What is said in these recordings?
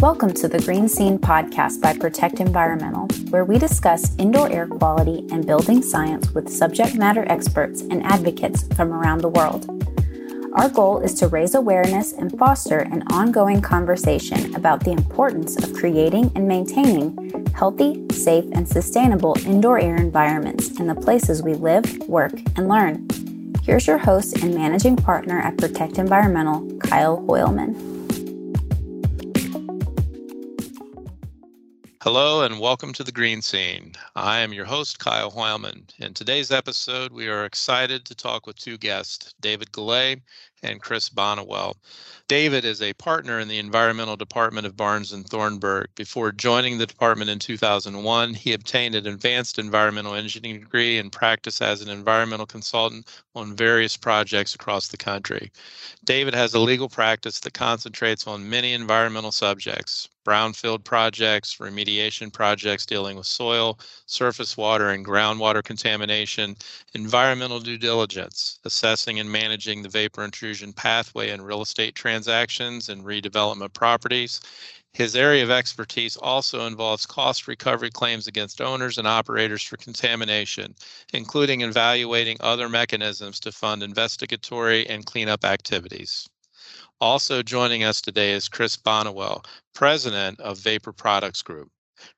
Welcome to the Green Scene podcast by Protect Environmental, where we discuss indoor air quality and building science with subject matter experts and advocates from around the world. Our goal is to raise awareness and foster an ongoing conversation about the importance of creating and maintaining healthy, safe, and sustainable indoor air environments in the places we live, work, and learn. Here's your host and managing partner at Protect Environmental, Kyle Hoylman. Hello and welcome to the Green Scene. I am your host, Kyle Hoylman. In today's episode, we are excited to talk with two guests, David Gillay and Chris Bonniwell. David is a partner in the environmental department of Barnes and Thornburg. Before joining the department in 2001, he obtained an advanced environmental engineering degree and practiced as an environmental consultant on various projects across the country. David has a legal practice that concentrates on many environmental subjects, brownfield projects, remediation projects dealing with soil, surface water, and groundwater contamination, environmental due diligence, assessing and managing the vapor intrusion pathway in real estate transactions and redevelopment properties. His area of expertise also involves cost recovery claims against owners and operators for contamination, including evaluating other mechanisms to fund investigatory and cleanup activities. Also joining us today is Chris Bonniwell, president of Vapor Products Group.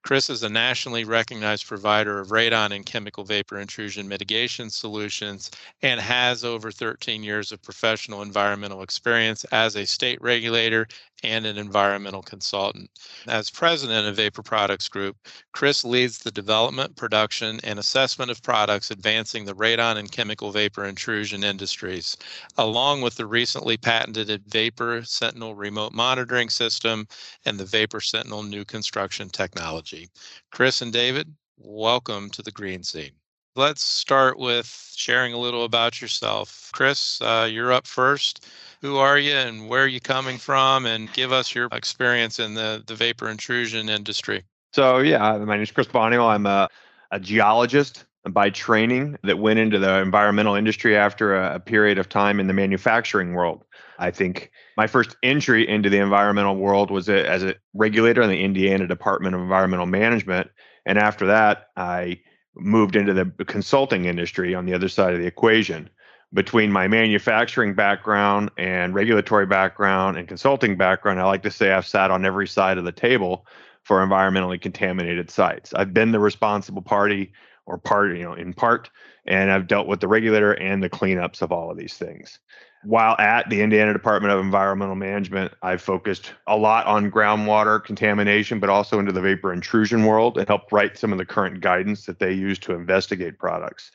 Chris is a nationally recognized provider of radon and chemical vapor intrusion mitigation solutions and has over 13 years of professional environmental experience as a state regulator and an environmental consultant. As president of Vapor Products Group, Chris leads the development, production, and assessment of products advancing the radon and chemical vapor intrusion industries, along with the recently patented Vapor Sentinel remote monitoring system and the Vapor Sentinel new construction technology. Chris and David, welcome to the Green Scene. Let's start with sharing a little about yourself. Chris, uh, you're up first who are you and where are you coming from and give us your experience in the, the vapor intrusion industry. So yeah, my name is Chris Bonio. I'm a, a geologist by training that went into the environmental industry after a, a period of time in the manufacturing world. I think my first entry into the environmental world was a, as a regulator in the Indiana Department of Environmental Management. And after that, I moved into the consulting industry on the other side of the equation between my manufacturing background and regulatory background and consulting background, I like to say I've sat on every side of the table for environmentally contaminated sites. I've been the responsible party or part, you know, in part, and I've dealt with the regulator and the cleanups of all of these things. While at the Indiana Department of Environmental Management, I've focused a lot on groundwater contamination, but also into the vapor intrusion world and helped write some of the current guidance that they use to investigate products.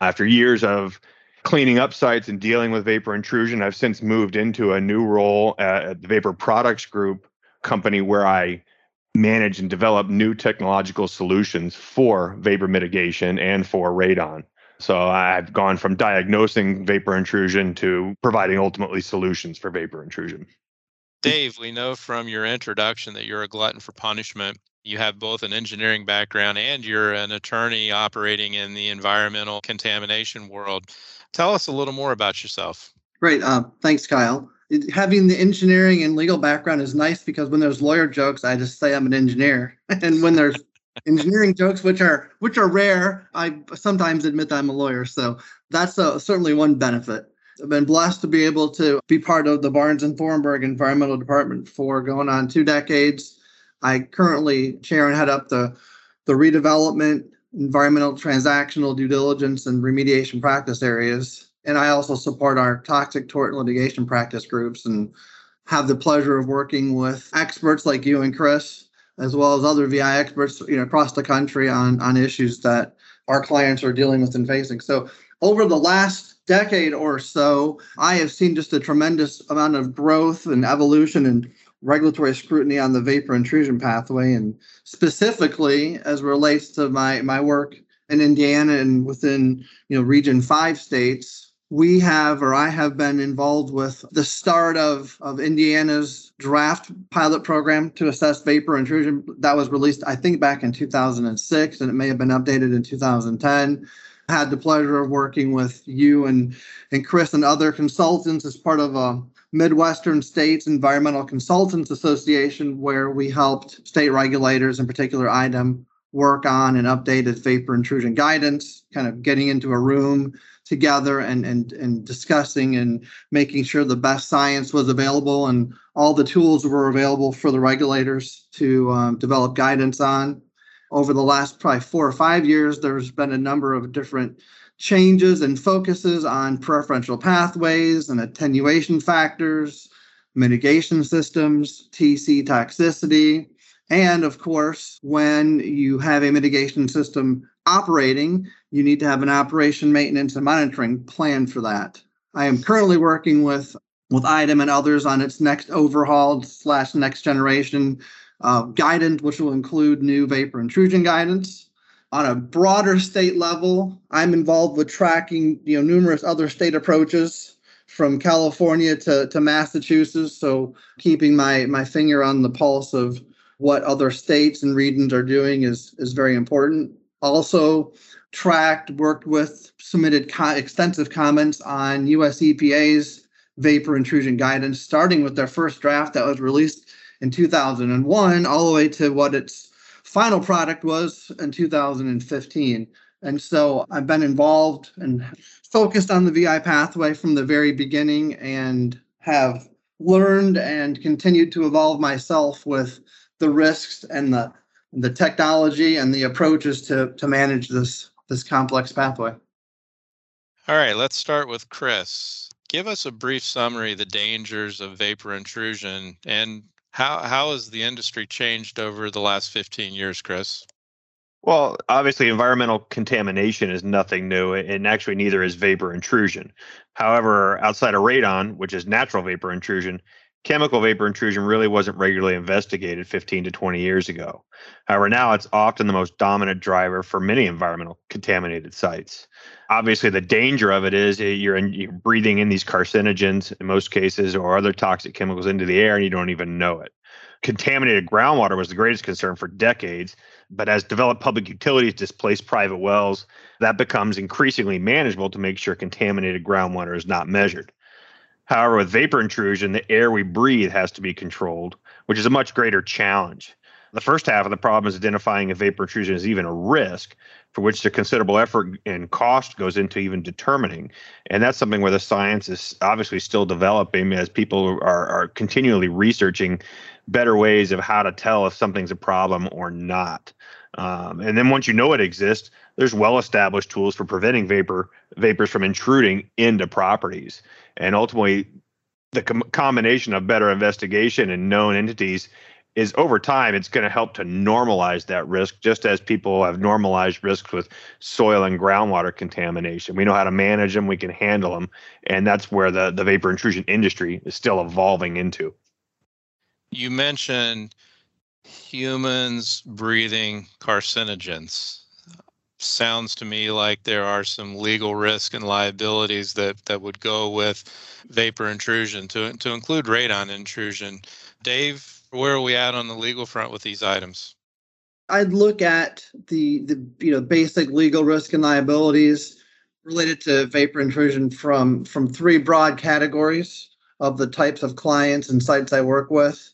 After years of cleaning up sites and dealing with vapor intrusion. I've since moved into a new role at the Vapor Products Group company where I manage and develop new technological solutions for vapor mitigation and for radon. So I've gone from diagnosing vapor intrusion to providing ultimately solutions for vapor intrusion. Dave, we know from your introduction that you're a glutton for punishment. You have both an engineering background and you're an attorney operating in the environmental contamination world. Tell us a little more about yourself. Great. Uh, thanks, Kyle. Having the engineering and legal background is nice because when there's lawyer jokes, I just say I'm an engineer, and when there's engineering jokes, which are which are rare, I sometimes admit that I'm a lawyer. So that's uh, certainly one benefit. I've been blessed to be able to be part of the Barnes and Thornburg Environmental Department for going on two decades. I currently chair and head up the the redevelopment environmental transactional due diligence and remediation practice areas. And I also support our toxic tort litigation practice groups and have the pleasure of working with experts like you and Chris, as well as other VI experts, you know, across the country on, on issues that our clients are dealing with and facing. So over the last decade or so, I have seen just a tremendous amount of growth and evolution and regulatory scrutiny on the vapor intrusion pathway, and specifically as relates to my my work in Indiana and within you know Region Five states. We have, or I have been involved with the start of, of Indiana's draft pilot program to assess vapor intrusion. That was released, I think, back in 2006, and it may have been updated in 2010 I had the pleasure of working with you and and Chris and other consultants as part of a Midwestern States Environmental Consultants Association, where we helped state regulators, in particular IDEM, work on and updated vapor intrusion guidance, kind of getting into a room together and, and, and discussing and making sure the best science was available and all the tools were available for the regulators to um, develop guidance on. Over the last probably four or five years, there's been a number of different changes and focuses on preferential pathways and attenuation factors, mitigation systems, TC toxicity, and of course, when you have a mitigation system operating, you need to have an operation maintenance and monitoring plan for that. I am currently working with with IDEM and others on its next overhauled slash next generation uh, guidance, which will include new vapor intrusion guidance. On a broader state level, I'm involved with tracking you know numerous other state approaches from California to, to Massachusetts. So keeping my my finger on the pulse of what other states and regions are doing is is very important. Also tracked, worked with, submitted co- extensive comments on US EPA's vapor intrusion guidance, starting with their first draft that was released in 2001, all the way to what its final product was in 2015. And so I've been involved and focused on the VI pathway from the very beginning and have learned and continued to evolve myself with the risks and the the technology and the approaches to to manage this this complex pathway. All right, let's start with Chris. Give us a brief summary of the dangers of vapor intrusion and how how has the industry changed over the last 15 years, Chris? Well, obviously, environmental contamination is nothing new, and actually, neither is vapor intrusion. However, outside of radon, which is natural vapor intrusion, chemical vapor intrusion really wasn't regularly investigated 15 to 20 years ago. However, now it's often the most dominant driver for many environmental contaminated sites. Obviously, the danger of it is eh, you're, in, you're breathing in these carcinogens in most cases or other toxic chemicals into the air and you don't even know it. Contaminated groundwater was the greatest concern for decades, but as developed public utilities displace private wells, that becomes increasingly manageable to make sure contaminated groundwater is not measured. However, with vapor intrusion, the air we breathe has to be controlled, which is a much greater challenge. The first half of the problem is identifying if vapor intrusion is even a risk, for which the considerable effort and cost goes into even determining. And that's something where the science is obviously still developing as people are, are continually researching better ways of how to tell if something's a problem or not. Um, and then once you know it exists, there's well-established tools for preventing vapor vapors from intruding into properties. And ultimately, the com- combination of better investigation and known entities is over time it's going to help to normalize that risk just as people have normalized risks with soil and groundwater contamination we know how to manage them we can handle them and that's where the, the vapor intrusion industry is still evolving into you mentioned humans breathing carcinogens. Sounds to me like there are some legal risk and liabilities that that would go with vapor intrusion. To to include radon intrusion dave where are we at on the legal front with these items? I'd look at the the you know basic legal risk and liabilities related to vapor intrusion from from three broad categories of the types of clients and sites i work with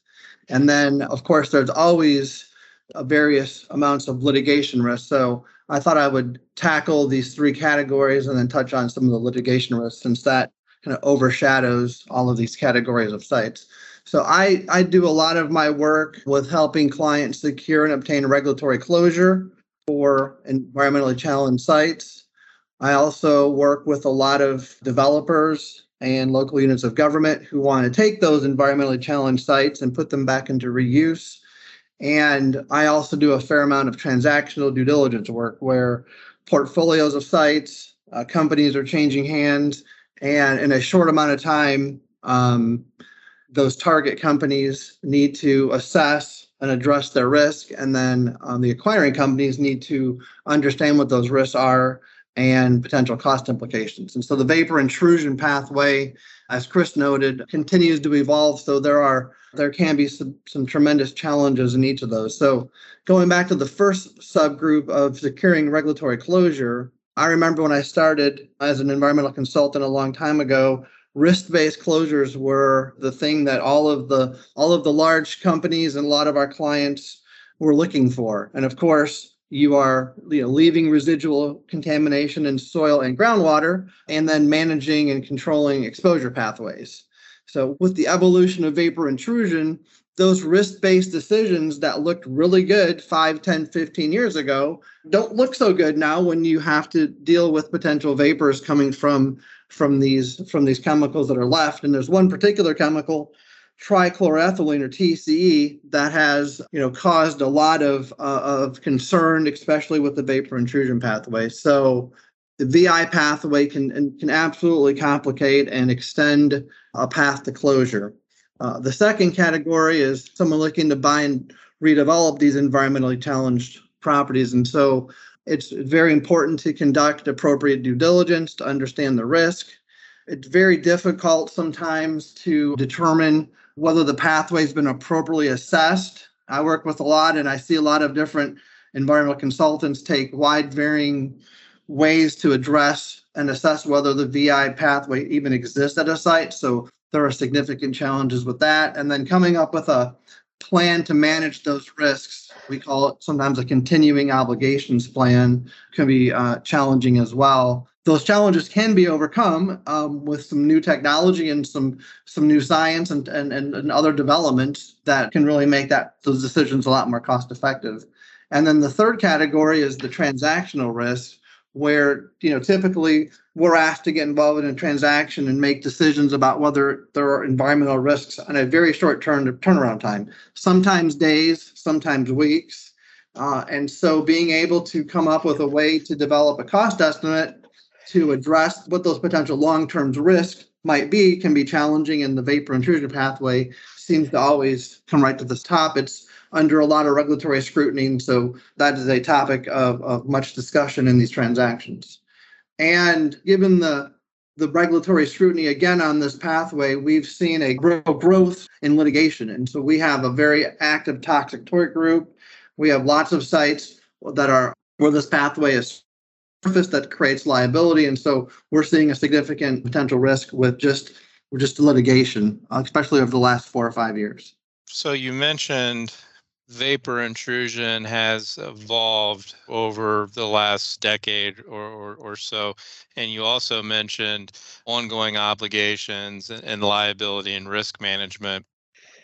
and then, of course, there's always uh, various amounts of litigation risk. So I thought I would tackle these three categories and then touch on some of the litigation risks since that kind of overshadows all of these categories of sites. So I, I do a lot of my work with helping clients secure and obtain regulatory closure for environmentally challenged sites. I also work with a lot of developers and local units of government who want to take those environmentally challenged sites and put them back into reuse. And I also do a fair amount of transactional due diligence work where portfolios of sites, uh, companies are changing hands, and in a short amount of time, um, those target companies need to assess and address their risk, and then um, the acquiring companies need to understand what those risks are and potential cost implications. And so the vapor intrusion pathway, as Chris noted, continues to evolve. So there are there can be some, some tremendous challenges in each of those. So going back to the first subgroup of securing regulatory closure, I remember when I started as an environmental consultant a long time ago, risk-based closures were the thing that all of the all of the large companies and a lot of our clients were looking for. And of course, you are you know, leaving residual contamination in soil and groundwater and then managing and controlling exposure pathways. So with the evolution of vapor intrusion, those risk-based decisions that looked really good 5 10 15 years ago don't look so good now when you have to deal with potential vapors coming from from these from these chemicals that are left and there's one particular chemical trichloroethylene or TCE that has you know caused a lot of uh, of concern especially with the vapor intrusion pathway so the VI pathway can can absolutely complicate and extend a path to closure uh, the second category is someone looking to buy and redevelop these environmentally challenged properties. And so it's very important to conduct appropriate due diligence to understand the risk. It's very difficult sometimes to determine whether the pathway has been appropriately assessed. I work with a lot and I see a lot of different environmental consultants take wide varying ways to address and assess whether the VI pathway even exists at a site. So there are significant challenges with that. And then coming up with a plan to manage those risks, we call it sometimes a continuing obligations plan, can be uh, challenging as well. Those challenges can be overcome um, with some new technology and some some new science and, and, and, other developments that can really make that those decisions a lot more cost effective. And then the third category is the transactional risk, where you know typically we're asked to get involved in a transaction and make decisions about whether there are environmental risks on a very short term turnaround time sometimes days sometimes weeks uh, and so being able to come up with a way to develop a cost estimate to address what those potential long-term risks might be can be challenging and the vapor intrusion pathway seems to always come right to the top it's under a lot of regulatory scrutiny. So that is a topic of, of much discussion in these transactions. And given the the regulatory scrutiny again on this pathway, we've seen a growth in litigation. And so we have a very active toxic tort group. We have lots of sites that are where this pathway is surface that creates liability. And so we're seeing a significant potential risk with just with just litigation, especially over the last four or five years. So you mentioned vapor intrusion has evolved over the last decade or, or, or, so. And you also mentioned ongoing obligations and, and liability and risk management.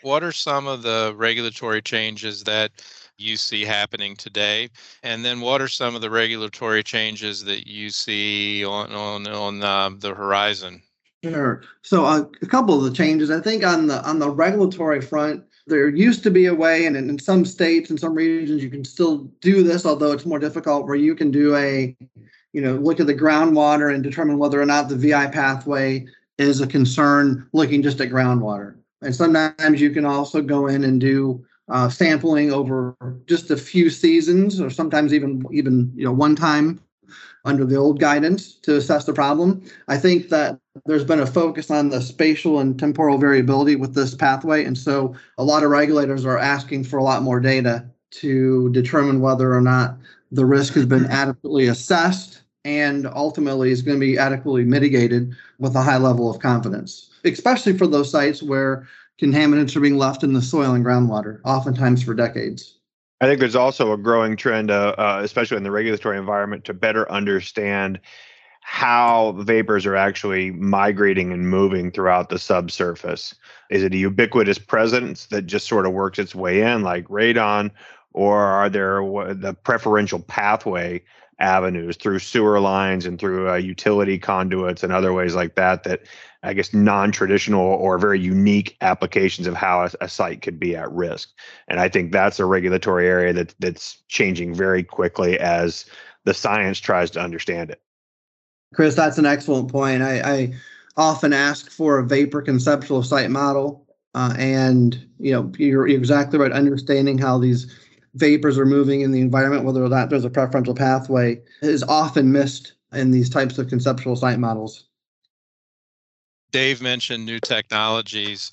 What are some of the regulatory changes that you see happening today? And then what are some of the regulatory changes that you see on, on, on uh, the horizon? Sure. So uh, a couple of the changes, I think on the on the regulatory front, there used to be a way, and in some states and some regions, you can still do this, although it's more difficult, where you can do a, you know, look at the groundwater and determine whether or not the VI pathway is a concern looking just at groundwater. And sometimes you can also go in and do uh, sampling over just a few seasons, or sometimes even even you know one time under the old guidance to assess the problem. I think that there's been a focus on the spatial and temporal variability with this pathway. And so a lot of regulators are asking for a lot more data to determine whether or not the risk has been adequately assessed and ultimately is going to be adequately mitigated with a high level of confidence, especially for those sites where contaminants are being left in the soil and groundwater, oftentimes for decades. I think there's also a growing trend, uh, uh, especially in the regulatory environment, to better understand how vapors are actually migrating and moving throughout the subsurface. Is it a ubiquitous presence that just sort of works its way in, like radon, or are there the preferential pathway avenues through sewer lines and through uh, utility conduits and other ways like that that I guess non-traditional or very unique applications of how a, a, site could be at risk. And I think that's a regulatory area that that's changing very quickly as the science tries to understand it. Chris, that's an excellent point. I, I often ask for a vapor conceptual site model, uh, and you know you're, you're exactly right. Understanding how these vapors are moving in the environment, whether or not there's a preferential pathway, is often missed in these types of conceptual site models. Dave mentioned new technologies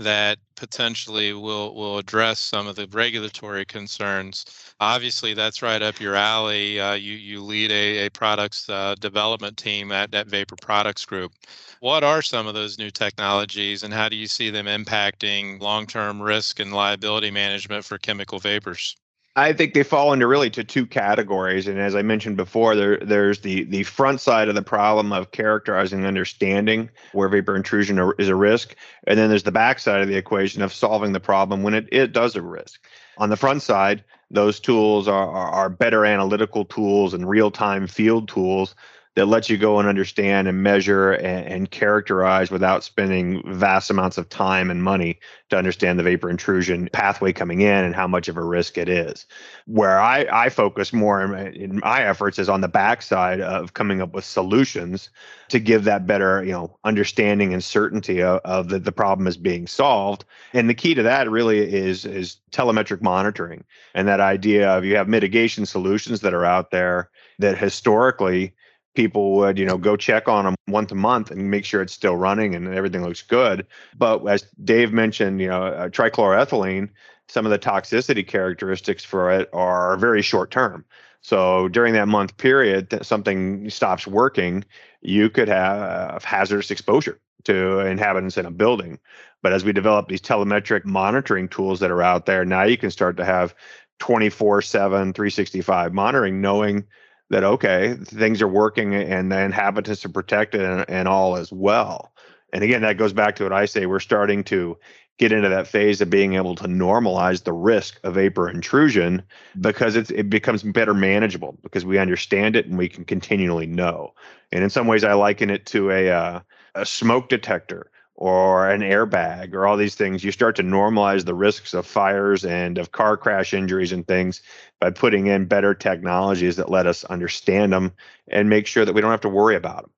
that potentially will will address some of the regulatory concerns. Obviously, that's right up your alley. Uh, you you lead a, a products uh, development team at that Vapor Products Group. What are some of those new technologies, and how do you see them impacting long-term risk and liability management for chemical vapors? I think they fall into really to two categories, and as I mentioned before, there there's the the front side of the problem of characterizing, understanding where vapor intrusion is a risk, and then there's the back side of the equation of solving the problem when it, it does a risk. On the front side, those tools are, are, are better analytical tools and real time field tools that lets you go and understand and measure and, and, characterize without spending vast amounts of time and money to understand the vapor intrusion pathway coming in and how much of a risk it is. Where I, I focus more in my, in my efforts is on the backside of coming up with solutions to give that better, you know, understanding and certainty of, of that the problem is being solved. And the key to that really is is telemetric monitoring and that idea of you have mitigation solutions that are out there that historically people would you know go check on them once a month and make sure it's still running and everything looks good. But as dave mentioned you know uh, trichloroethylene some of the toxicity characteristics for it are very short term so during that month period something stops working you could have hazardous exposure to inhabitants in a building. But as we develop these telemetric monitoring tools that are out there now you can start to have 24 7 365 monitoring knowing that okay things are working and the inhabitants are protected and, and, all as well. And again that goes back to what i say we're starting to get into that phase of being able to normalize the risk of vapor intrusion because it's, it becomes better manageable because we understand it and we can continually know. And in some ways i liken it to a, uh, a smoke detector or an airbag or all these things, you start to normalize the risks of fires and of car crash injuries and things by putting in better technologies that let us understand them and make sure that we don't have to worry about them.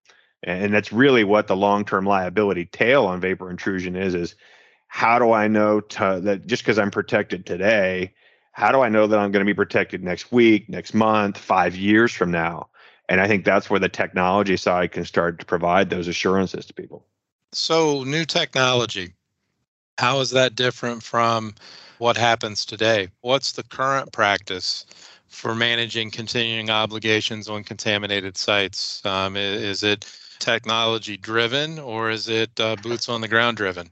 And that's really what the long-term liability tail on vapor intrusion is is how do I know to, that just because I'm protected today, how do I know that I'm going to be protected next week, next month, 5 years from now? And I think that's where the technology side can start to provide those assurances to people. So, new technology, how is that different from what happens today? What's the current practice for managing continuing obligations on contaminated sites? Um, is it technology driven or is it uh, boots on the ground driven?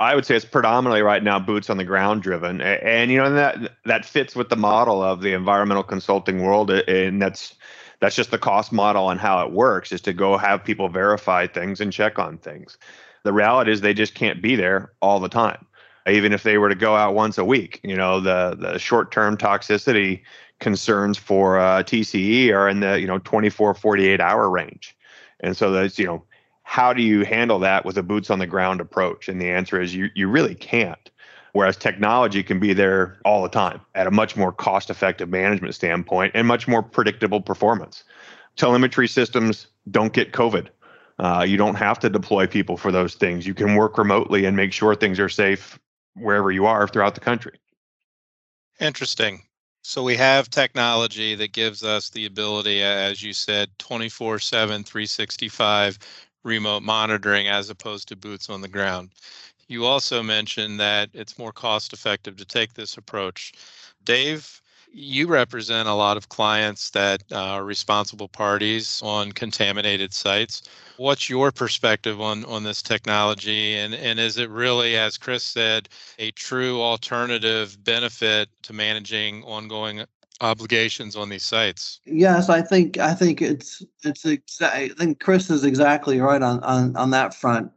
I would say it's predominantly right now boots on the ground driven, and, and you know that that fits with the model of the environmental consulting world, and that's that's just the cost model and how it works is to go have people verify things and check on things. The reality is they just can't be there all the time. Even if they were to go out once a week, you know, the the short-term toxicity concerns for uh, TCE are in the, you know, 24 48 hour range. And so that's, you know, how do you handle that with a boots on the ground approach? And the answer is you you really can't whereas technology can be there all the time at a much more cost effective management standpoint and much more predictable performance. Telemetry systems don't get COVID. Uh, you don't have to deploy people for those things. You can work remotely and make sure things are safe wherever you are throughout the country. Interesting. So we have technology that gives us the ability, as you said, 24 7, 365 remote monitoring as opposed to boots on the ground. You also mentioned that it's more cost effective to take this approach. Dave, you represent a lot of clients that uh, are responsible parties on contaminated sites. What's your perspective on, on this technology? And, and is it really, as Chris said, a true alternative benefit to managing ongoing obligations on these sites? Yes, I think I think it's it's exa- I think Chris is exactly right on on, on that front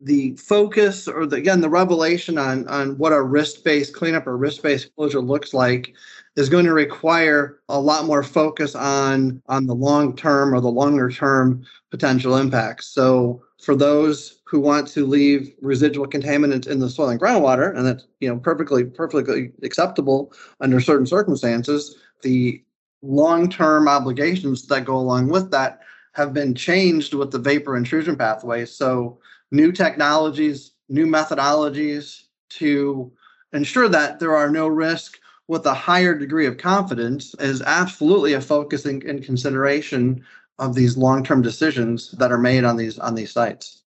the focus or the, again the revelation on on what a risk-based cleanup or risk-based closure looks like is going to require a lot more focus on on the long term or the longer term potential impacts so for those who want to leave residual contaminants in the soil and groundwater and that's you know perfectly perfectly acceptable under certain circumstances the long-term obligations that go along with that have been changed with the vapor intrusion pathway so new technologies, new methodologies to ensure that there are no risk with a higher degree of confidence is absolutely a focus and consideration of these long-term decisions that are made on these on these sites.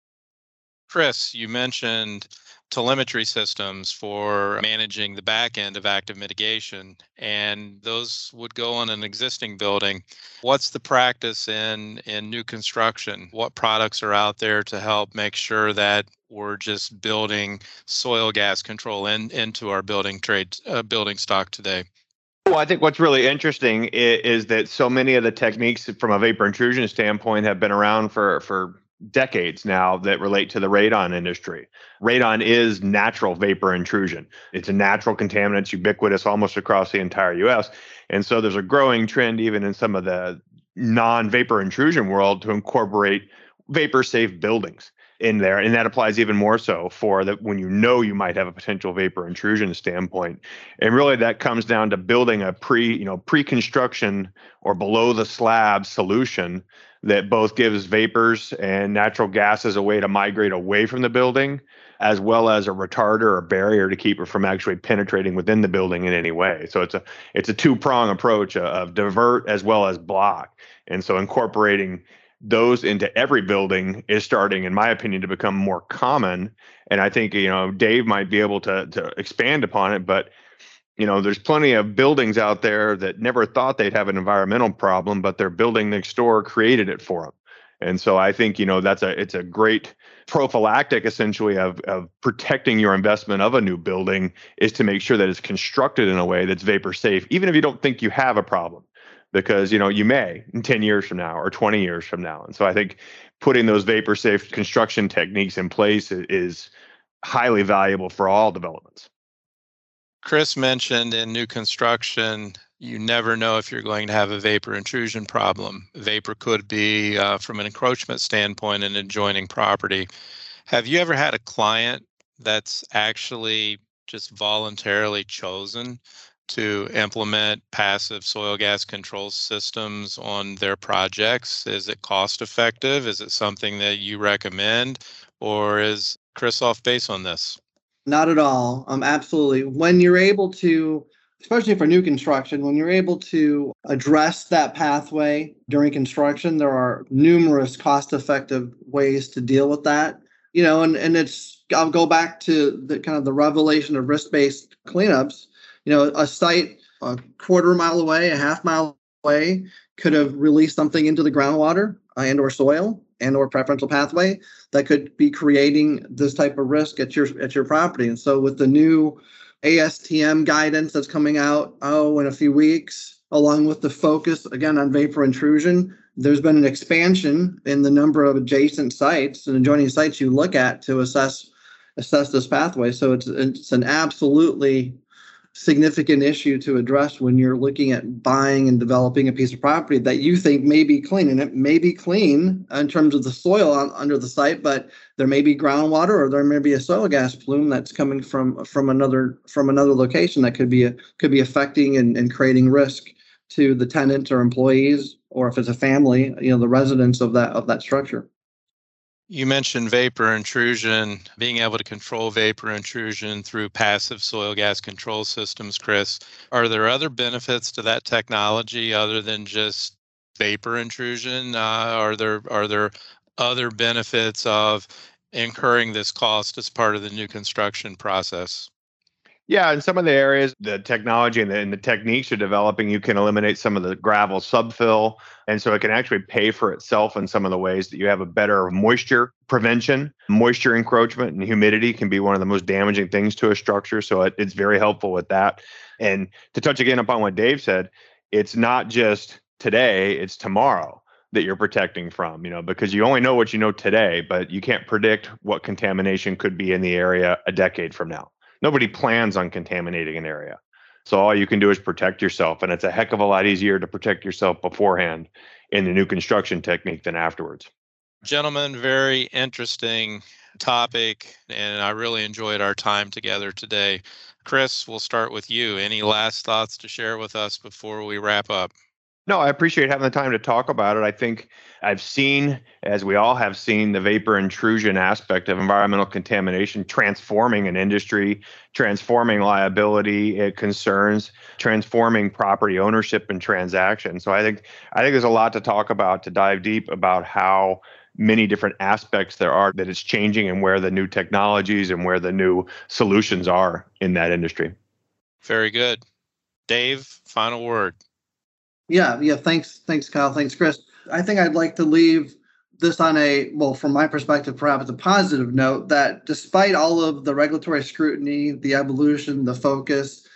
Chris, you mentioned telemetry systems for managing the back end of active mitigation, and those would go on an existing building. What's the practice in in new construction? What products are out there to help make sure that we're just building soil gas control in, into our building trade uh, building stock today? Well, I think what's really interesting is, is, that so many of the techniques from a vapor intrusion standpoint have been around for for decades now that relate to the radon industry. Radon is natural vapor intrusion. It's a natural contaminant, it's ubiquitous almost across the entire US. And so there's a growing trend even in some of the non-vapor intrusion world to incorporate vapor safe buildings in there and that applies even more so for that when you know you might have a potential vapor intrusion standpoint and really that comes down to building a pre you know pre-construction or below the slab solution that both gives vapors and natural gases a way to migrate away from the building as well as a retarder or barrier to keep it from actually penetrating within the building in any way so it's a it's a two prong approach uh, of divert as well as block and so incorporating those into every building is starting, in my opinion, to become more common. And I think you know Dave might be able to to expand upon it, but you know there's plenty of buildings out there that never thought they'd have an environmental problem, but their building next door created it for them. And so I think you know that's a it's a great prophylactic essentially of of protecting your investment of a new building is to make sure that it's constructed in a way that's vapor safe, even if you don't think you have a problem because you know you may in 10 years from now or 20 years from now and so i think putting those vapor safe construction techniques in place is highly valuable for all developments chris mentioned in new construction you never know if you're going to have a vapor intrusion problem vapor could be uh, from an encroachment standpoint an adjoining property have you ever had a client that's actually just voluntarily chosen to implement passive soil gas control systems on their projects? Is it cost effective? Is it something that you recommend? Or is Chris off base on this? Not at all. Um, absolutely. When you're able to, especially for new construction, when you're able to address that pathway during construction, there are numerous cost effective ways to deal with that. You know, and, and it's, I'll go back to the kind of the revelation of risk based cleanups you know, a site a quarter mile away, a half mile away could have released something into the groundwater and or soil and or preferential pathway that could be creating this type of risk at your at your property. And so with the new ASTM guidance that's coming out oh in a few weeks, along with the focus again on vapor intrusion, there's been an expansion in the number of adjacent sites and adjoining sites you look at to assess assess this pathway. So it's it's an absolutely significant issue to address when you're looking at buying and developing a piece of property that you think may be clean and it may be clean in terms of the soil on, under the site but there may be groundwater or there may be a soil gas plume that's coming from from another from another location that could be a, could be affecting and, and creating risk to the tenant or employees or if it's a family you know the residents of that of that structure you mentioned vapor intrusion, being able to control vapor intrusion through passive soil gas control systems, Chris. Are there other benefits to that technology other than just vapor intrusion? Uh, are there are there other benefits of incurring this cost as part of the new construction process? Yeah, in some of the areas, the technology and the, and the, techniques you're developing, you can eliminate some of the gravel subfill. And so it can actually pay for itself in some of the ways that you have a better moisture prevention. Moisture encroachment and humidity can be one of the most damaging things to a structure. So it, it's very helpful with that. And to touch again upon what Dave said, it's not just today, it's tomorrow that you're protecting from, you know, because you only know what you know today, but you can't predict what contamination could be in the area a decade from now nobody plans on contaminating an area. So all you can do is protect yourself. And it's a heck of a lot easier to protect yourself beforehand in the new construction technique than afterwards. Gentlemen, very interesting topic. And I really enjoyed our time together today. Chris, we'll start with you. Any last thoughts to share with us before we wrap up? No, I appreciate having the time to talk about it. I think I've seen, as we all have seen, the vapor intrusion aspect of environmental contamination transforming an industry, transforming liability uh, concerns, transforming property ownership and transactions. So I think I think there's a lot to talk about to dive deep about how many different aspects there are that it's changing and where the new technologies and where the new solutions are in that industry. Very good. Dave, final word. Yeah, yeah. Thanks, thanks, Kyle. Thanks, Chris. I think I'd like to leave this on a well, from my perspective, perhaps a positive note that despite all of the regulatory scrutiny, the evolution, the focus,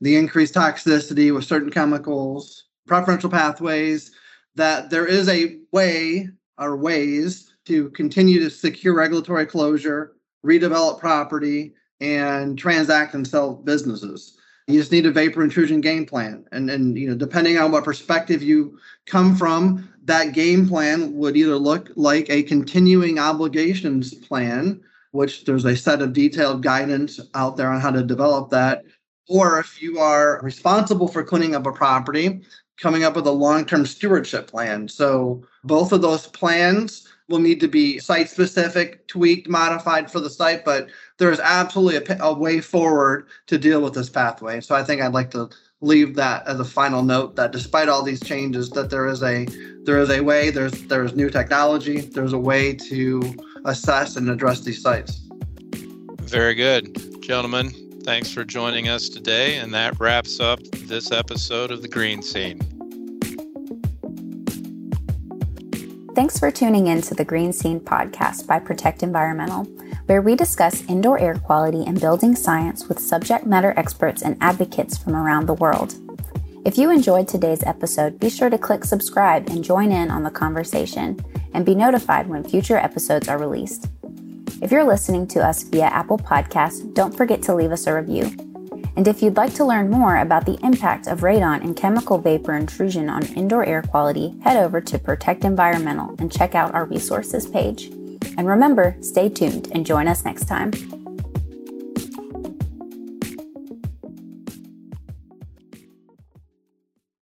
the increased toxicity with certain chemicals, preferential pathways, that there is a way or ways to continue to secure regulatory closure, redevelop property, and transact and sell businesses. You just need a vapor intrusion game plan. And, and you know, depending on what perspective you come from, that game plan would either look like a continuing obligations plan, which there's a set of detailed guidance out there on how to develop that. Or if you are responsible for cleaning up a property, coming up with a long term stewardship plan. So both of those plans will need to be site specific, tweaked, modified for the site, but there is absolutely a, a, way forward to deal with this pathway. So I think I'd like to leave that as a final note that despite all these changes, that there is a there is a way, there's there's new technology, there's a way to assess and address these sites. Very good. Gentlemen, thanks for joining us today. And that wraps up this episode of The Green Scene. Thanks for tuning in to the Green Scene podcast by Protect Environmental, where we discuss indoor air quality and building science with subject matter experts and advocates from around the world. If you enjoyed today's episode, be sure to click subscribe and join in on the conversation and be notified when future episodes are released. If you're listening to us via Apple Podcasts, don't forget to leave us a review. And if you'd like to learn more about the impact of radon and chemical vapor intrusion on indoor air quality, head over to Protect Environmental and check out our resources page. And remember, stay tuned and join us next time.